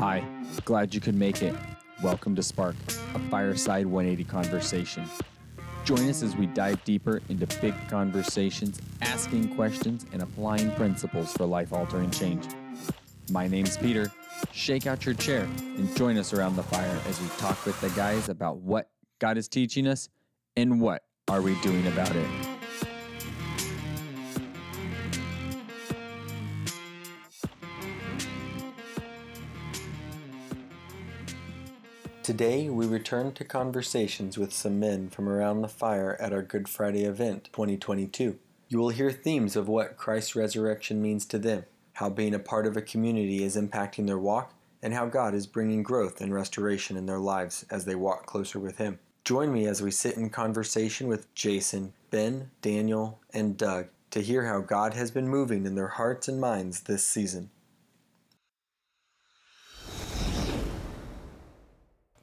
Hi, glad you could make it. Welcome to Spark, a fireside 180 conversation. Join us as we dive deeper into big conversations, asking questions, and applying principles for life altering change. My name's Peter. Shake out your chair and join us around the fire as we talk with the guys about what God is teaching us and what are we doing about it. Today, we return to conversations with some men from around the fire at our Good Friday event 2022. You will hear themes of what Christ's resurrection means to them, how being a part of a community is impacting their walk, and how God is bringing growth and restoration in their lives as they walk closer with Him. Join me as we sit in conversation with Jason, Ben, Daniel, and Doug to hear how God has been moving in their hearts and minds this season.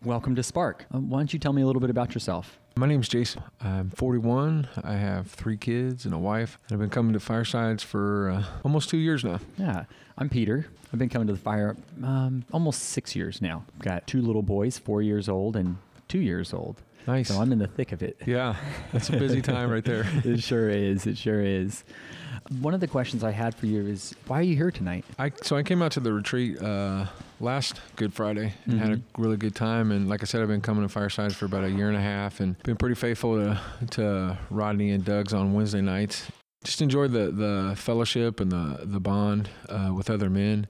Welcome to Spark. Um, why don't you tell me a little bit about yourself? My name is Jason. I'm 41. I have three kids and a wife. I've been coming to Firesides for uh, almost two years now. Yeah, I'm Peter. I've been coming to the fire um, almost six years now. Got two little boys, four years old and two years old. Nice. So I'm in the thick of it. Yeah, that's a busy time right there. it sure is. It sure is. One of the questions I had for you is why are you here tonight? I so I came out to the retreat uh, last Good Friday and had a really good time. And like I said, I've been coming to Firesides for about a year and a half and been pretty faithful to to Rodney and Doug's on Wednesday nights. Just enjoy the the fellowship and the the bond uh, with other men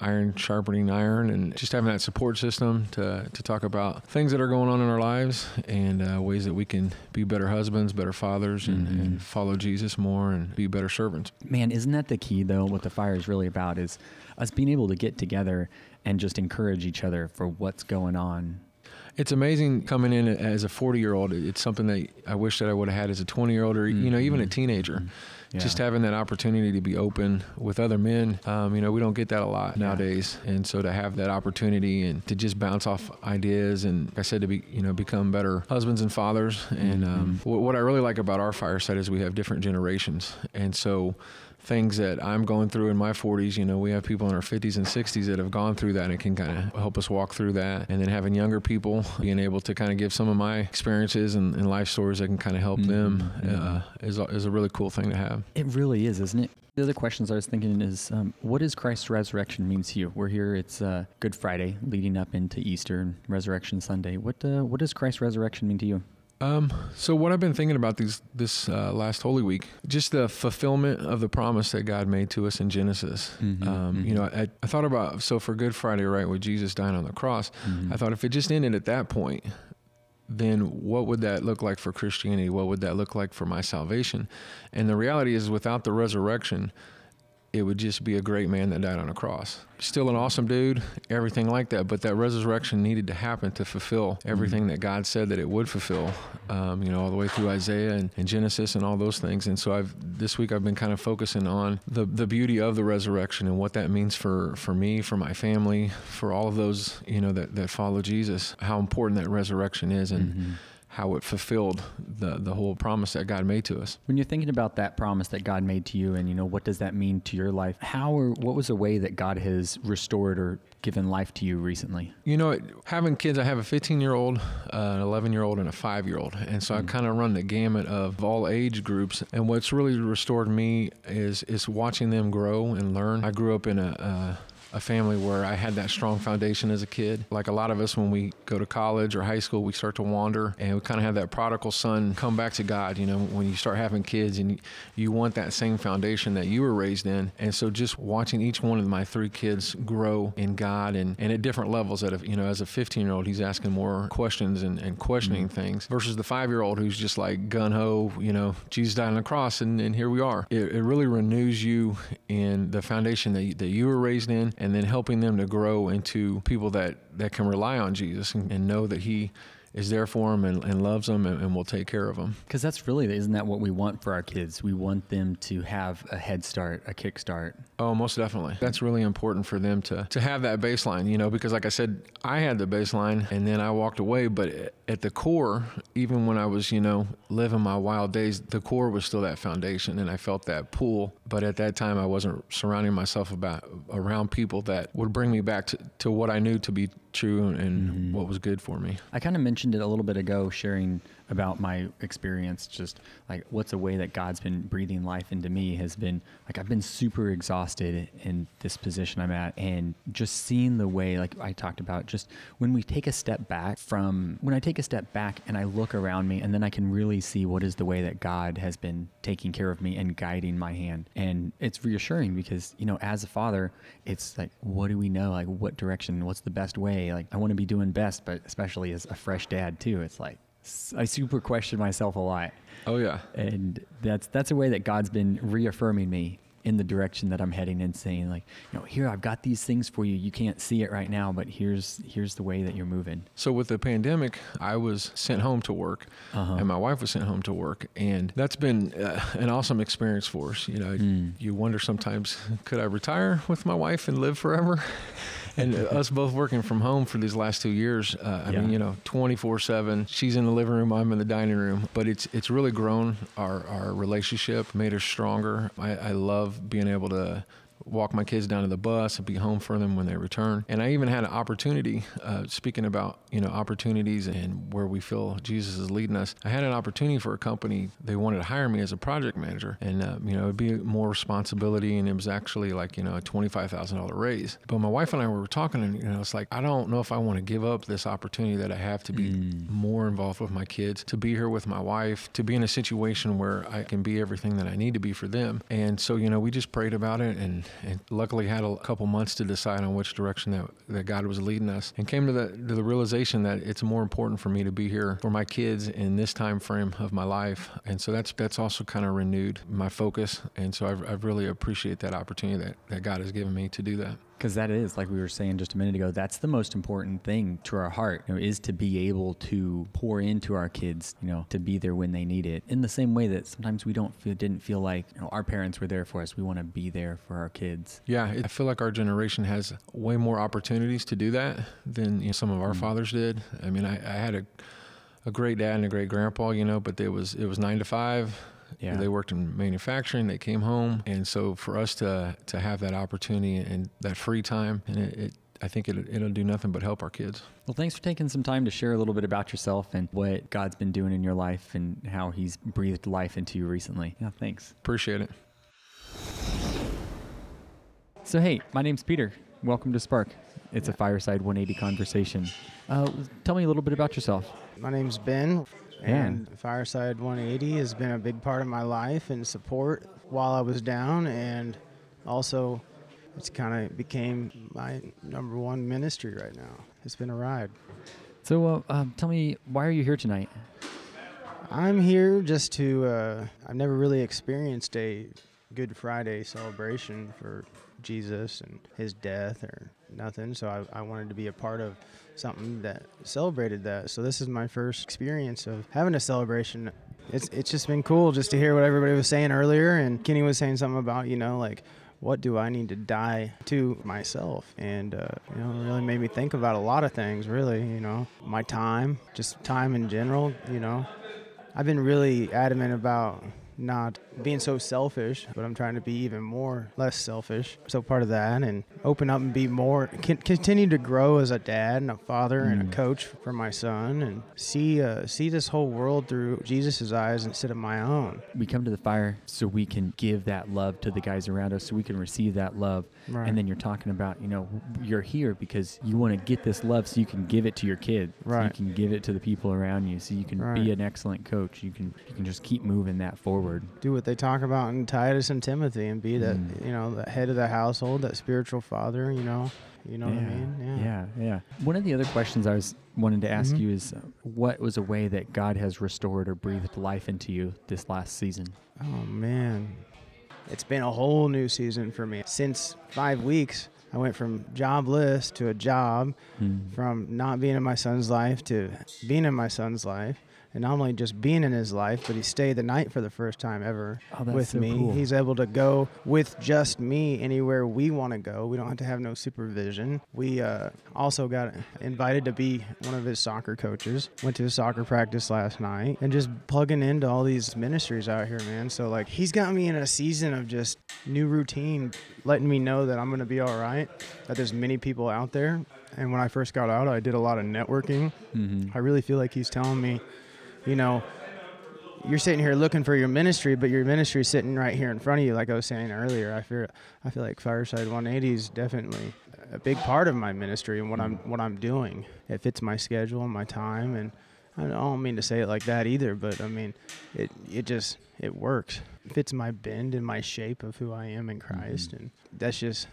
iron sharpening iron and just having that support system to, to talk about things that are going on in our lives and uh, ways that we can be better husbands, better fathers, and, Mm-hmm. and follow Jesus more and be better servants. Man, isn't that the key though? What the fire is really about is us being able to get together and just encourage each other for what's going on. It's amazing coming in as a 40 year old. It's something that I wish that I would have had as a 20 year old or, you know, even a teenager. Yeah. Just having that opportunity to be open with other men, um, you know, we don't get that a lot nowadays. And so to have that opportunity and to just bounce off ideas and, like I said, to be, you know, become better husbands and fathers. And um, what, what I really like about our fireside is we have different generations. And so things that I'm going through in my 40s, you know, we have people in our 50s and 60s that have gone through that and can kind of help us walk through that. And then having younger people being able to kind of give some of my experiences and, and life stories that can kind of help them uh, is, a, is a really cool thing to have. It really is, isn't it? The other questions I was thinking is, um, what does Christ's resurrection mean to you? We're here. It's uh, Good Friday, leading up into Easter and Resurrection Sunday. What uh, what does Christ's resurrection mean to you? Um, so what I've been thinking about these this uh, last Holy Week, just the fulfillment of the promise that God made to us in Genesis. um, You know, I, I thought about so for Good Friday, right, with Jesus dying on the cross, I thought if it just ended at that point, then what would that look like for Christianity? What would that look like for my salvation? And the reality is, without the resurrection, it would just be a great man that died on a cross. Still an awesome dude, everything like that. But that resurrection needed to happen to fulfill everything that God said that it would fulfill. Um, you know, all the way through Isaiah and, and Genesis and all those things. And so I've this week I've been kind of focusing on the the beauty of the resurrection and what that means for for me, for my family, for all of those you know that that follow Jesus. How important that resurrection is and. How it fulfilled the the whole promise that God made to us. When you're thinking about that promise that God made to you, and you know what does that mean to your life? How or what was a way that God has restored or given life to you recently? You know, having kids, I have a 15 year old, uh, an 11 year old, and a five year old. And so I kind of run the gamut of all age groups. And what's really restored me is, is watching them grow and learn. I grew up in a, uh, a family where I had that strong foundation as a kid. Like a lot of us, when we go to college or high school, we start to wander and we kind of have that prodigal son come back to God. You know, when you start having kids and you, want that same foundation that you were raised in. And so just watching each one of my three kids grow in God and, and at different levels that, you know, as a 15 year old, he's asking more questions and, and questioning mm-hmm. things versus the five year old who's just like gun ho, you know, Jesus died on the cross and, and here we are. It, it really renews you in the foundation that you, that you were raised in and then helping them to grow into people that, that can rely on Jesus and, and know that he is there for them and, and loves them and, and will take care of them. Because that's really isn't that what we want for our kids? We want them to have a head start, a kick start. Oh, most definitely. That's really important for them to to have that baseline, you know, because like I said, I had the baseline and then I walked away, but at the core, even when I was, you know, living my wild days, the core was still that foundation and I felt that pull but at that time I wasn't surrounding myself about around people that would bring me back to, to what I knew to be true and mm-hmm. what was good for me. I kind of mentioned it a little bit ago, sharing about my experience. Just like what's a way that God's been breathing life into me has been like I've been super exhausted in this position I'm at, and just seeing the way, like I talked about, just when we take a step back from when I take a step back and I look around me, and then I can really see what is the way that God has been taking care of me and guiding my hand, and it's reassuring because you know as a father, it's like what do we know? Like what direction? What's the best way? Like I want to be doing best, but especially as a fresh dad too, it's like I super question myself a lot. Oh yeah. And that's that's a way that God's been reaffirming me in the direction that I'm heading and saying like, you know, here I've got these things for you. You can't see it right now, but here's here's the way that you're moving. So with the pandemic, I was sent home to work, uh-huh. and my wife was sent home to work, and that's been uh, an awesome experience for us. You know, mm. you wonder sometimes, could I retire with my wife and live forever? and us both working from home for these last two years. Uh, I yeah. mean, you know, 24 seven. She's in the living room. I'm in the dining room. But it's it's really grown our our relationship, made us stronger. I, I love being able to walk my kids down to the bus and be home for them when they return. And I even had an opportunity, uh, speaking about, you know, opportunities and where we feel Jesus is leading us. I had an opportunity for a company. They wanted to hire me as a project manager and, uh, you know, it'd be more responsibility. And it was actually like, you know, a $25,000 raise. But my wife and I were talking and, you know, it's like, I don't know if I want to give up this opportunity that I have to be mm. more involved with my kids, to be here with my wife, to be in a situation where I can be everything that I need to be for them. And so, you know, we just prayed about it and and luckily had a couple months to decide on which direction that, that God was leading us and came to the, to the realization that it's more important for me to be here for my kids in this time frame of my life. And so that's that's also kind of renewed my focus. And so I've, I've really appreciate that opportunity that, that God has given me to do that because that is like we were saying just a minute ago that's the most important thing to our heart you know, is to be able to pour into our kids you know to be there when they need it in the same way that sometimes we don't feel didn't feel like you know, our parents were there for us we want to be there for our kids yeah i feel like our generation has way more opportunities to do that than you know, some of our mm-hmm. fathers did i mean I, I had a a great dad and a great grandpa, you know, but it was it was nine to five. Yeah. They worked in manufacturing. They came home, and so for us to to have that opportunity and that free time, and it, it I think it, it'll do nothing but help our kids. Well, thanks for taking some time to share a little bit about yourself and what God's been doing in your life and how He's breathed life into you recently. Yeah, thanks. Appreciate it. So, hey, my name's Peter. Welcome to Spark. It's a fireside 180 conversation. Uh, tell me a little bit about yourself. My name's Ben. And Fireside 180 has been a big part of my life and support while I was down, and also it's kind of became my number one ministry right now. It's been a ride. So, uh, um, tell me, why are you here tonight? I'm here just to. Uh, I've never really experienced a Good Friday celebration for Jesus and His death or nothing. So I, I wanted to be a part of something that celebrated that. So this is my first experience of having a celebration. It's it's just been cool just to hear what everybody was saying earlier, and Kenny was saying something about you know like what do I need to die to myself? And, uh, you know, it really made me think about a lot of things, really, you know, my time, just time in general, you know. I've been really adamant about not being so selfish, but I'm trying to be even more less selfish. So part of that and open up and be more continue to grow as a dad and a father mm. and a mm. coach for my son and see uh, see this whole world through Jesus's eyes instead of my own. We come to the fire so we can give that love to the guys around us so we can receive that love. Right. And then you're talking about, you know, you're here because you want to get this love so you can give it to your kid. Right. So you can give it to the people around you so you can right. be an excellent coach. You can you can just keep moving that forward. Do what they talk about in Titus and Timothy and be that mm. you know the head of the household, that spiritual father. You know, you know yeah. what I mean? Yeah. yeah, yeah. One of the other questions I was wanting to ask mm-hmm. you is, uh, what was a way that God has restored or breathed life into you this last season? Oh man, it's been a whole new season for me. Since five weeks, I went from jobless to a job, mm. from not being in my son's life to being in my son's life and not only just being in his life, but he stayed the night for the first time ever Oh, with so me. cool. He's able to go with just me anywhere we want to go. We don't have to have no supervision. We uh, also got invited to be one of his soccer coaches. Went to his soccer practice last night and just plugging into all these ministries out here, man. So like he's got me in a season of just new routine, letting me know that I'm gonna be all right. That there's many people out there. And when I first got out, I did a lot of networking. I really feel like he's telling me, you know, you're sitting here looking for your ministry, but your ministry is sitting right here in front of you. Like I was saying earlier, I feel I feel like Fireside 180 is definitely a big part of my ministry and what I'm what I'm doing. It fits my schedule and my time, and I don't mean to say it like that either, but I mean it it just it works. It fits my bend and my shape of who I am in Christ, mm-hmm. and that's just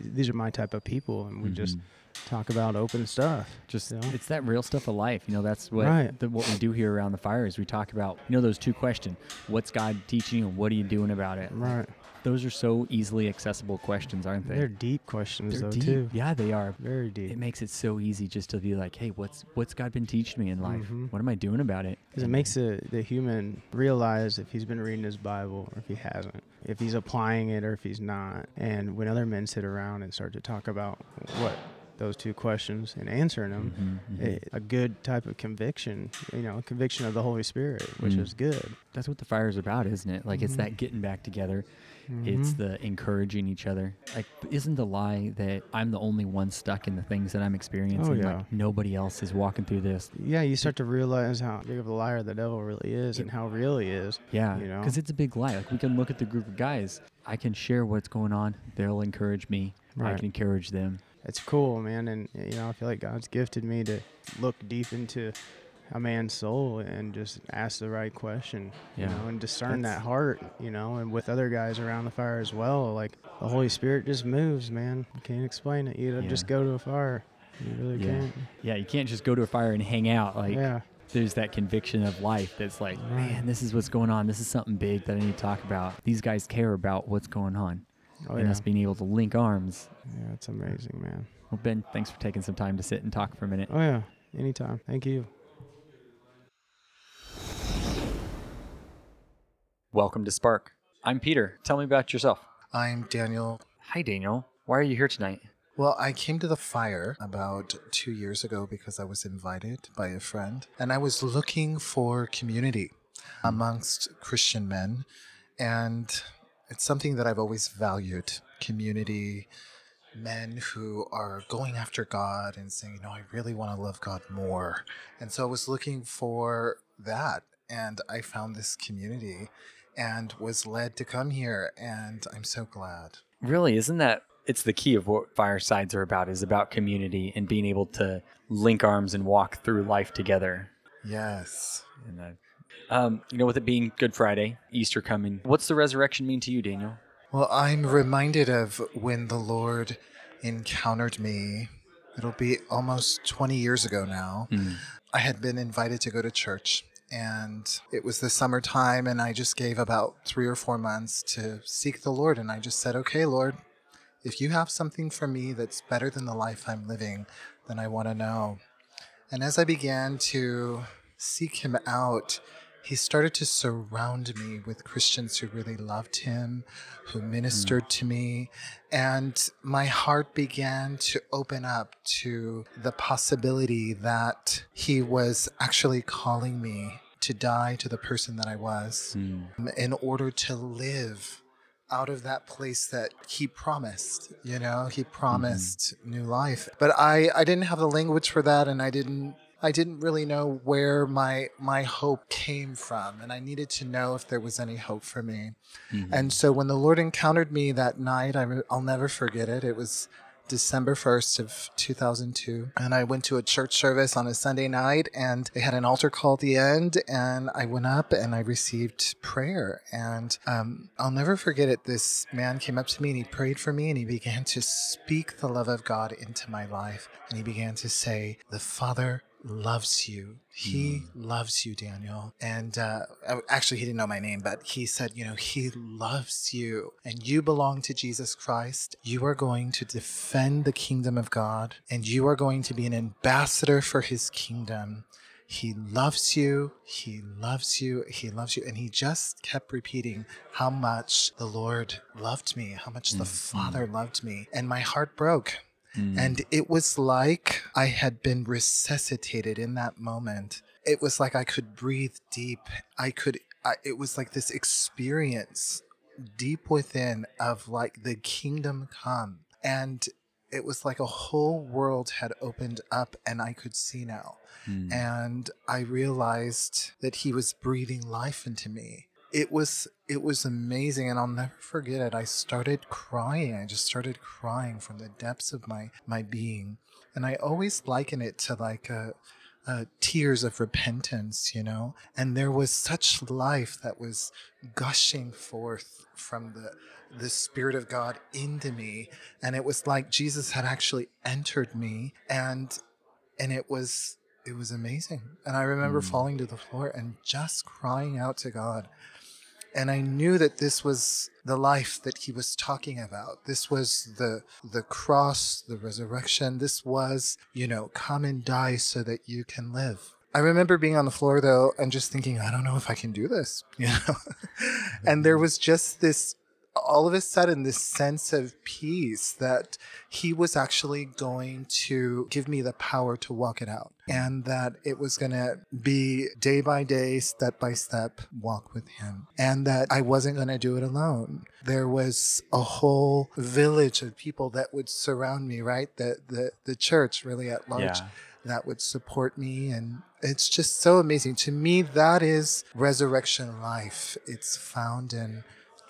these are my type of people, and we just mm-hmm. Talk about open stuff. just you know? it's that real stuff of life you know that's what Right. the, what we do here around the fire is we talk about you know those two questions what's god teaching you and what are you doing about it right. those are so easily accessible questions aren't they They're deep questions They're though deep. too. yeah they are Very deep. it makes it so easy just to be like hey what's what's god been teaching me in life Mhm. what am i doing about it Because it makes the, the human realize if he's been reading his Bible or if he hasn't, if he's applying it or if he's not. And when other men sit around and start to talk about what those two questions and answering them, Mhm, mhm. it- a good type of conviction, you know, conviction of the Holy Spirit, which Mm. is good. that's what the fire is about isn't it like it's Mhm. that getting back together it's Mhm. the encouraging each other like isn't the lie that i'm the only one stuck in the things that i'm experiencing Oh, yeah. like nobody else is walking through this yeah, you start to realize how big of a liar the devil really is and how real he is. Yeah, you know? because it's a big lie. Like we can look at the group of guys. I can share what's going on. They'll encourage me. I can encourage them. It's cool, man. And you know, I feel like God's gifted me to look deep into a man's soul and just ask the right question, you Yeah. know, and discern That's- that heart, you know, and with other guys around the fire as well. Like the Holy Spirit just moves, man. You can't explain it. You don't just go to a fire. You really Yeah. can't. Yeah, you can't just go to a fire and hang out. Like yeah. there's that conviction of life that's like, man, this is what's going on. This is something big that I need to talk about. These guys care about what's going on, Oh and yeah. us being able to link arms. Yeah, it's amazing, man. Well, Ben, thanks for taking some time to sit and talk for a minute. Oh yeah. Anytime. Thank you. Welcome to Spark. I'm Peter. Tell me about yourself. I'm Daniel. Hi, Daniel. Why are you here tonight? Well, I came to the fire about two years ago because I was invited by a friend, and I was looking for community amongst Christian men. And it's something that I've always valued community, men who are going after God and saying, you know, I really want to love God more. And so I was looking for that, and I found this community and was led to come here, and I'm so glad. Really, isn't that it's the key of what firesides are about is about community and being able to link arms and walk through life together. Yes. And uh, um, you know, with it being Good Friday, Easter coming, what's the resurrection mean to you, Daniel? Well, I'm reminded of when the Lord encountered me. It'll be almost 20 years ago now. I had been invited to go to church, and it was the summertime, and I just gave about three or four months to seek the Lord. And I just said, Okay, Lord, if you have something for me that's better than the life I'm living, then I want to know. And as I began to seek him out, he started to surround me with Christians who really loved him, who ministered mm. to me, and my heart began to open up to the possibility that he was actually calling me to die to the person that I was mm. in order to live out of that place that he promised you know? He mm-hmm. promised new life. But i i didn't have the language for that and i didn't i didn't really know where my my hope came from and i needed to know if there was any hope for me. And so when the lord encountered me that night I, re- i'll never forget it. It was December 1st of 2002 and I went to a church service on a Sunday night and they had an altar call at the end and I went up and I received prayer. And um, I'll never forget it. This man came up to me and he prayed for me and he began to speak the love of God into my life. And he began to say the Father loves you. He loves you, Daniel. And uh, uh, actually, he didn't know my name, but he said, you know, he loves you and you belong to Jesus Christ. You are going to defend the kingdom of God and you are going to be an ambassador for his kingdom. He loves you. He loves you. He loves you. And he just kept repeating how much the Lord loved me, how much the Father loved me. And my heart broke. Mm. And it was like I had been resuscitated in that moment. It was like I could breathe deep. I could, I, it was like this experience deep within of like the kingdom come. And it was like a whole world had opened up and I could see now. Mm. And I realized that he was breathing life into me. It was it was amazing and I'll never forget it. I started crying. I just started crying from the depths of my my being. And I always liken it to like a uh, tears of repentance, you know, and there was such life that was gushing forth from the the Spirit of God into me, and it was like Jesus had actually entered me, and and it was it was amazing. And I remember falling to the floor and just crying out to God. And I knew that this was the life that he was talking about. This was the the cross, the resurrection. This was, you know, come and die so that you can live. I remember being on the floor though and just thinking, I don't know if I can do this, you know. and there mm-hmm. was just this all of a sudden this sense of peace that he was actually going to give me the power to walk it out and that it was going to be day by day step by step walk with him and that i wasn't going to do it alone. There was a whole village of people that would surround me right? The the, the church really at large Yeah. that would support me and it's just so amazing. To me that is resurrection life. It's found in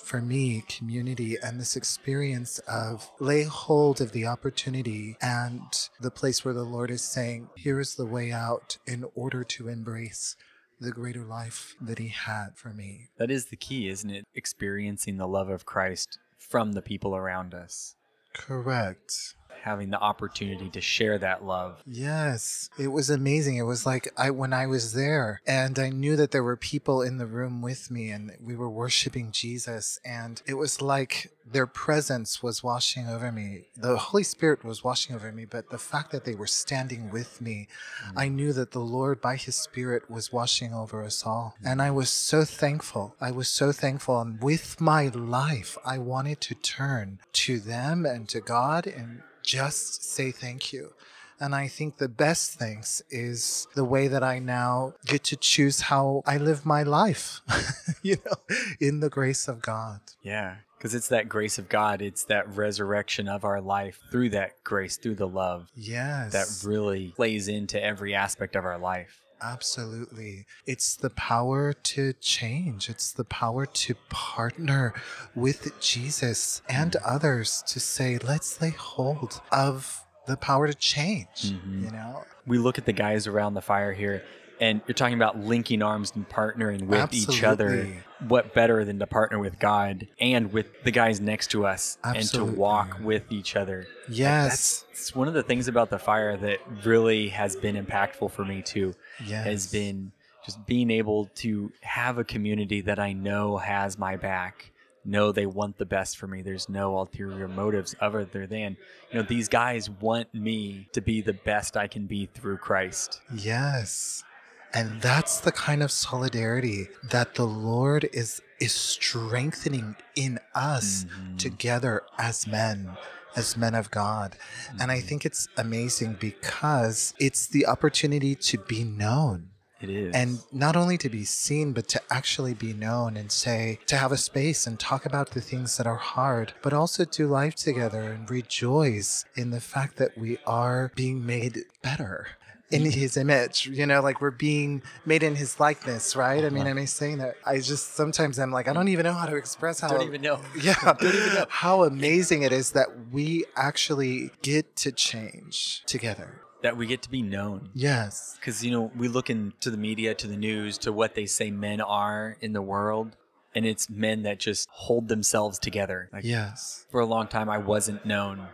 for me, community and this experience of lay hold of the opportunity and the place where the Lord is saying, here is the way out in order to embrace the greater life that He had for me. That is the key, isn't it? Experiencing the love of Christ from the people around us, Correct. Having the opportunity to share that love. Yes, it was amazing. It was like I when I was there and I knew that there were people in the room with me and we were worshiping Jesus and it was like their presence was washing over me. The Holy Spirit was washing over me, but the fact that they were standing with me, mm. I knew that the Lord by his spirit was washing over us all. Mm. And I was so thankful. I was so thankful and with my life, I wanted to turn to them and to God and just say thank you. And I think the best thanks is the way that I now get to choose how I live my life, you know, in the grace of God. Yeah, because it's that grace of God, it's that resurrection of our life through that grace, through the love Yes. that really plays into every aspect of our life. Absolutely. It's the power to change. It's the power to partner with Jesus and mm. others to say, let's lay hold of the power to change, mm-hmm. you know? We look at the guys around the fire here, and you're talking about linking arms and partnering with each other. What better than to partner with God and with the guys next to us and to walk with each other? Like, Yes. that's it's one of the things about the fire that really has been impactful for me too. Yes. Has been just being able to have a community that I know has my back, know they want the best for me. There's no ulterior motives other than, you know, these guys want me to be the best I can be through Christ. Yes. And that's the kind of solidarity that the Lord is is strengthening in us mm-hmm. together as men, as men of God. And I mm-hmm. think it's amazing because it's the opportunity to be known. It is. And not only to be seen, but to actually be known and say, to have a space and talk about the things that are hard, but also do life together and rejoice in the fact that we are being made better in his image. You know, like we're being made in his likeness, right? I mean, uh-huh. am I saying that? I just sometimes I'm like, I don't even know how to express how. don't even know. Yeah. Don't even know. How amazing it is that we actually get to change together. that we get to be known. Yes. Because, you know, we look into the media, to the news, to what they say men are in the world, and it's men that just hold themselves together. Like, Yes. for a long time, I wasn't known.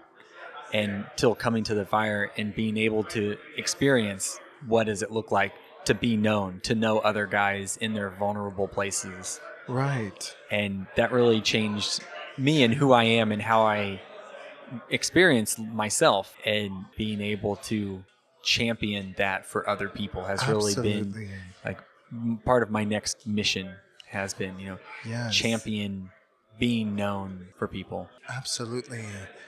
And till coming to the fire and being able to experience what does it look like to be known, to know other guys in their vulnerable places. Right. And that really changed me and who I am and how I experience myself and being able to champion that for other people has really been like part of my next mission has been, you know, Yes. champion being known for people. Absolutely.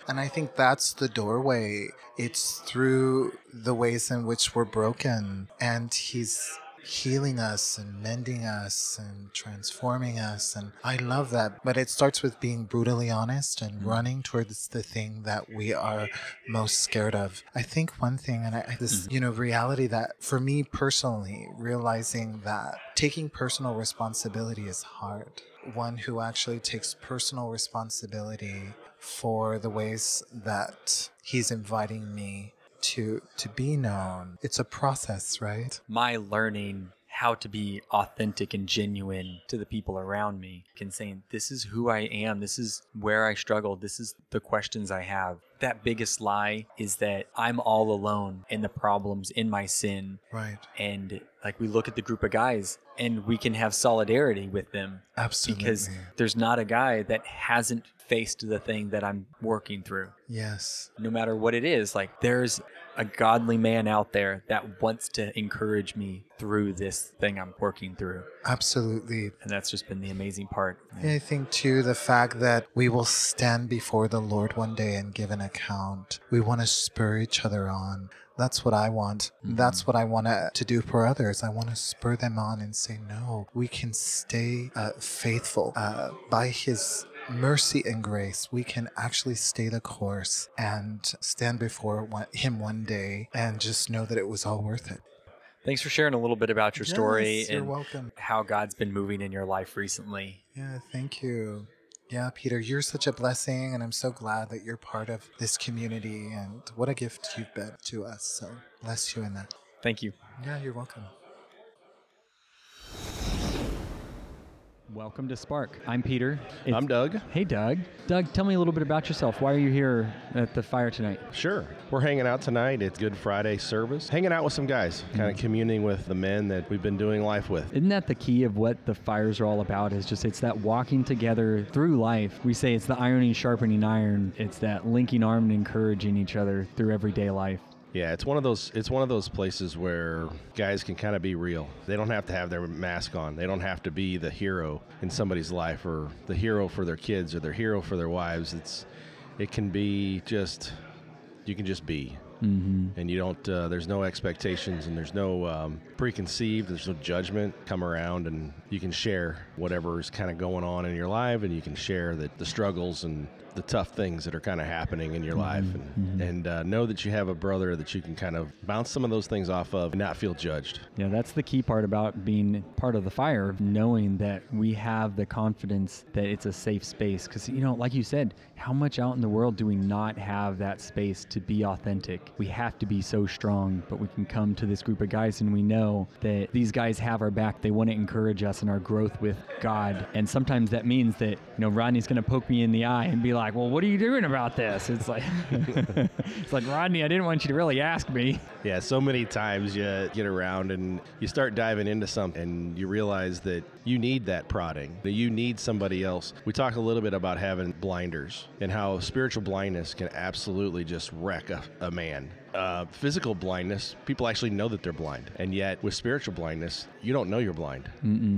And I think that's the doorway. It's through the ways in which we're broken. And He's healing us and mending us and transforming us. And I love that. But it starts with being brutally honest and mm-hmm. running towards the thing that we are most scared of. I think one thing, and I, this, mm-hmm. you know, reality that for me personally, realizing that taking personal responsibility is hard one who actually takes personal responsibility for the ways that he's inviting me to to be known. It's a process, right? My learning how to be authentic and genuine to the people around me and saying this is who I am, this is where I struggle, this is the questions I have. That biggest lie is that I'm all alone in the problems in my sin Right. and like we look at the group of guys and we can have solidarity with them Absolutely. because there's not a guy that hasn't faced the thing that I'm working through. yes. No matter what it is, like there's a godly man out there that wants to encourage me through this thing I'm working through. Absolutely. And that's just been the amazing part. And I think too the fact that we will stand before the Lord one day and give an account. We want to spur each other on. That's what I want. That's what I want to, to do for others. I want to spur them on and say, no, we can stay uh, faithful uh, by His mercy and grace. We can actually stay the course and stand before one, Him one day and just know that it was all worth it. Thanks for sharing a little bit about your story you're and welcome. how God's been moving in your life recently. Yeah, thank you. Yeah, Peter, you're such a blessing, and I'm so glad that you're part of this community. And what a gift you've been to us. So bless you in that. Thank you. Yeah, you're welcome. Welcome to Spark. I'm Peter. I'm Doug. Hey, Doug. Doug, tell me a little bit about yourself. Why are you here at the fire tonight? Sure. We're hanging out tonight. It's Good Friday service. Hanging out with some guys, kind of mm-hmm. communing with the men that we've been doing life with. Isn't that the key of what the fires are all about? Is just it's that walking together through life. We say it's the ironing sharpening iron. It's that linking arm and encouraging each other through everyday life. Yeah, it's one of those it's one of those places where guys can kind of be real. They don't have to have their mask on. They don't have to be the hero in somebody's life or the hero for their kids or their hero for their wives. It's it can be just you can just be. Mm-hmm. And you don't. Uh, there's no expectations, and there's no um, preconceived. There's no judgment. Come around, and you can share whatever is kind of going on in your life, and you can share the, the struggles and the tough things that are kind of happening in your life, and, and uh, know that you have a brother that you can kind of bounce some of those things off of, and not feel judged. Yeah, that's the key part about being part of the fire, knowing that we have the confidence that it's a safe space. Because, you know, like you said, how much out in the world do we not have that space to be authentic? We have to be so strong, but we can come to this group of guys and we know that these guys have our back. They want to encourage us in our growth with God. And sometimes that means that, you know, Rodney's going to poke me in the eye and be like, well, what are you doing about this? It's like, it's like, Rodney, I didn't want you to really ask me. Yeah, so many times you get around and you start diving into something and you realize that you need that prodding, you need somebody else. We talk a little bit about having blinders and how spiritual blindness can absolutely just wreck a, a man. Uh, physical blindness, people actually know that they're blind. And yet, with spiritual blindness, you don't know you're blind.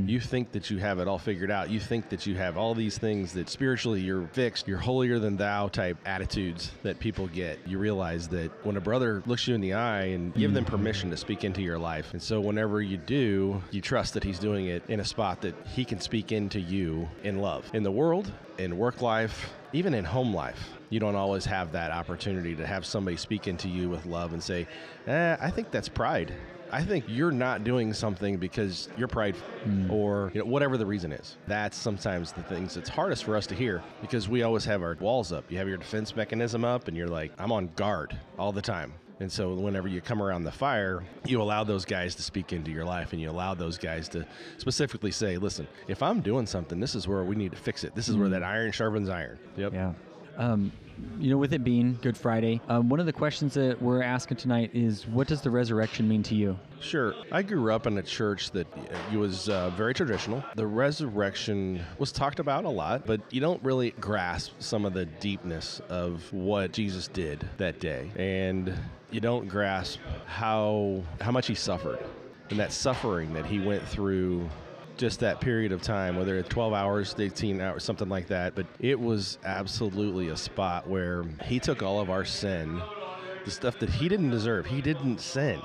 You think that you have it all figured out. You think that you have all these things that spiritually you're fixed, you're holier than thou type attitudes that people get. You realize that when a brother looks you in the eye and give them permission to speak into your life. And so, whenever you do, you trust that he's doing it in a spot that he can speak into you in love. In the world, in work life, even in home life, you don't always have that opportunity to have somebody speak into you with love and say, eh, I think that's pride. I think you're not doing something because you're prideful or you know, whatever the reason is. That's sometimes the things that's hardest for us to hear because we always have our walls up. You have your defense mechanism up and you're like, I'm on guard all the time. And so whenever you come around the fire, you allow those guys to speak into your life and you allow those guys to specifically say, listen, if I'm doing something, this is where we need to fix it. This is where that iron sharpens iron. Yep. Yeah. Um, you know, with it being Good Friday, um, one of the questions that we're asking tonight is what does the resurrection mean to you? Sure. I grew up in a church that uh, was uh, very traditional. The resurrection was talked about a lot, but you don't really grasp some of the deepness of what Jesus did that day. And you don't grasp how how much he suffered and that suffering that he went through just that period of time, whether it's 12 hours, 18 hours, something like that. But it was absolutely a spot where he took all of our sin, the stuff that he didn't deserve. He didn't sin.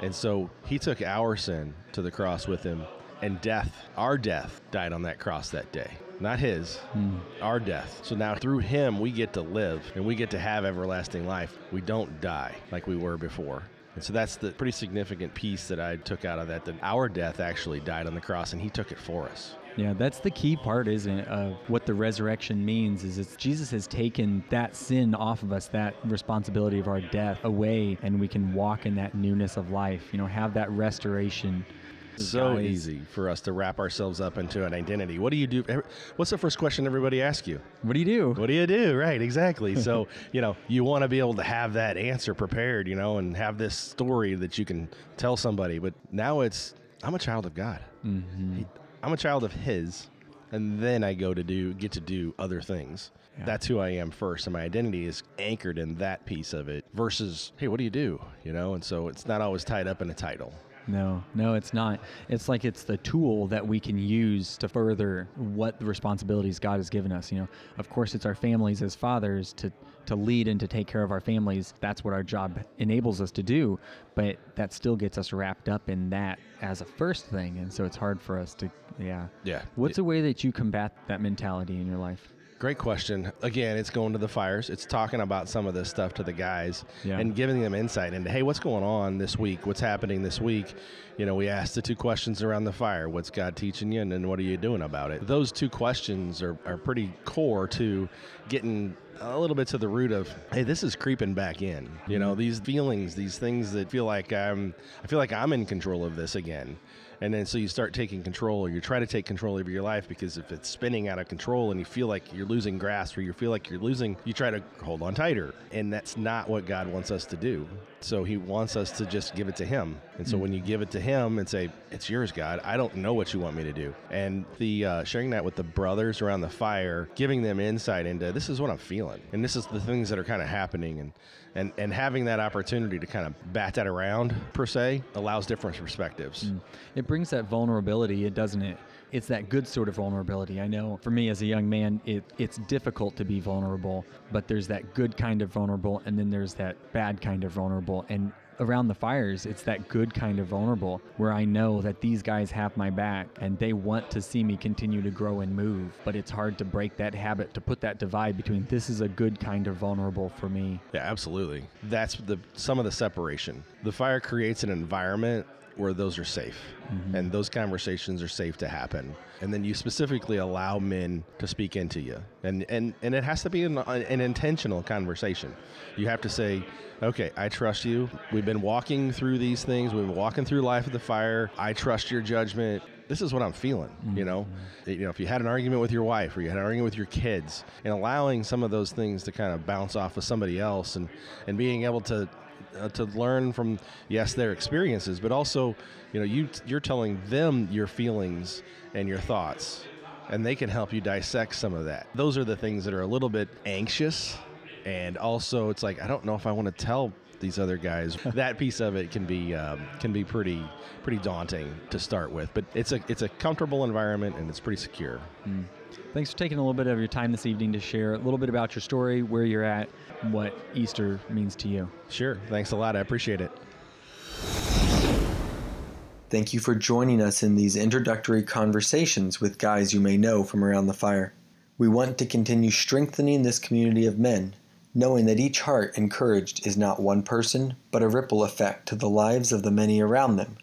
And so he took our sin to the cross with him, and death, our death, died on that cross that day. Not his, hmm. our death. So now through him, we get to live and we get to have everlasting life. We don't die like we were before. And so that's the pretty significant piece that I took out of that. That our death actually died on the cross, and He took it for us. Yeah, that's the key part, isn't it, of what the resurrection means is it's Jesus has taken that sin off of us, that responsibility of our death away, and we can walk in that newness of life, you know, have that restoration. So Guys. easy for us to wrap ourselves up into an identity. What do you do? What's the first question everybody asks you? What do you do? What do you do? Right, exactly. So, you know, you want to be able to have that answer prepared, you know, and have this story that you can tell somebody. But now it's, I'm a child of God. Mm-hmm. He, I'm a child of His, and then I go to do, get to do other things. That's who I am first, and my identity is anchored in that piece of it. Versus, hey, what do you do? You know, and so it's not always tied up in a title. No, no, it's not. It's like it's the tool that we can use to further what the responsibilities God has given us. You know, of course, it's our families as fathers to to lead and to take care of our families. That's what our job enables us to do. But that still gets us wrapped up in that as a first thing, and so it's hard for us to, yeah. Yeah. What's a way that you combat that mentality in your life? Great question. Again, it's going to the fires. It's talking about some of this stuff to the guys Yeah. and giving them insight into, hey, what's going on this week? What's happening this week? You know, we asked the two questions around the fire. What's God teaching you? And then what are you doing about it? Those two questions are, are pretty core to getting a little bit to the root of, hey, this is creeping back in. You know, mm-hmm. these feelings, these things that feel like I'm, I feel like I'm in control of this again. And then so you start taking control, or you try to take control over your life because if it's spinning out of control and you feel like you're losing grasp or you feel like you're losing, you try to hold on tighter. And that's not what God wants us to do. So He wants us to just give it to Him. And so when you give it to Him and say, It's yours, God, I don't know what you want me to do. And the uh, sharing that with the brothers around the fire, giving them insight into this is what I'm feeling. And this is the things that are kind of happening. And and, and having that opportunity to kind of bat that around per se allows different perspectives. It brings that vulnerability, it doesn't it? It's that good sort of vulnerability. I know for me as a young man, it, it's difficult to be vulnerable, but there's that good kind of vulnerable, and then there's that bad kind of vulnerable. And around the fires, it's that good kind of vulnerable where I know that these guys have my back and they want to see me continue to grow and move. But it's hard to break that habit, to put that divide between this is a good kind of vulnerable for me. Yeah, absolutely. That's the some of the separation. The fire creates an environment where those are safe mm-hmm. and those conversations are safe to happen. And then you specifically allow men to speak into you. And and and it has to be an, an intentional conversation. You have to say, "Okay, I trust you. We've been walking through these things. We've been walking through life of the fire. I trust your judgment." This is what I'm feeling, you mm-hmm. know. You know, if you had an argument with your wife or you had an argument with your kids, and allowing some of those things to kind of bounce off of somebody else, and and being able to uh, to learn from yes their experiences, but also you know you you're telling them your feelings and your thoughts, and they can help you dissect some of that. Those are the things that are a little bit anxious, and also it's like I don't know if I want to tell these other guys. that piece of it can be um, can be pretty pretty daunting to start with, but it's a it's a comfortable environment and it's pretty secure. Thanks for taking a little bit of your time this evening to share a little bit about your story, where you're at, what Easter means to you. Sure, thanks a lot. I appreciate it. Thank you for joining us in these introductory conversations with guys you may know from around the fire. We want to continue strengthening this community of men, knowing that each heart encouraged is not one person, but a ripple effect to the lives of the many around them.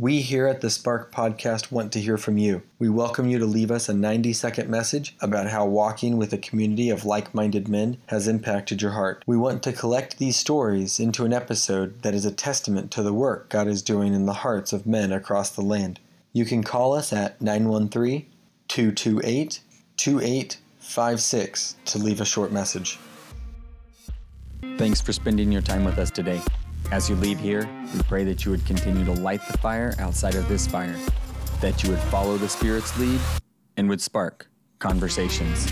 We here at the Spark Podcast want to hear from you. We welcome you to leave us a 90 second message about how walking with a community of like minded men has impacted your heart. We want to collect these stories into an episode that is a testament to the work God is doing in the hearts of men across the land. You can call us at 913 228 2856 to leave a short message. Thanks for spending your time with us today. As you leave here, we pray that you would continue to light the fire outside of this fire, that you would follow the Spirit's lead, and would spark conversations.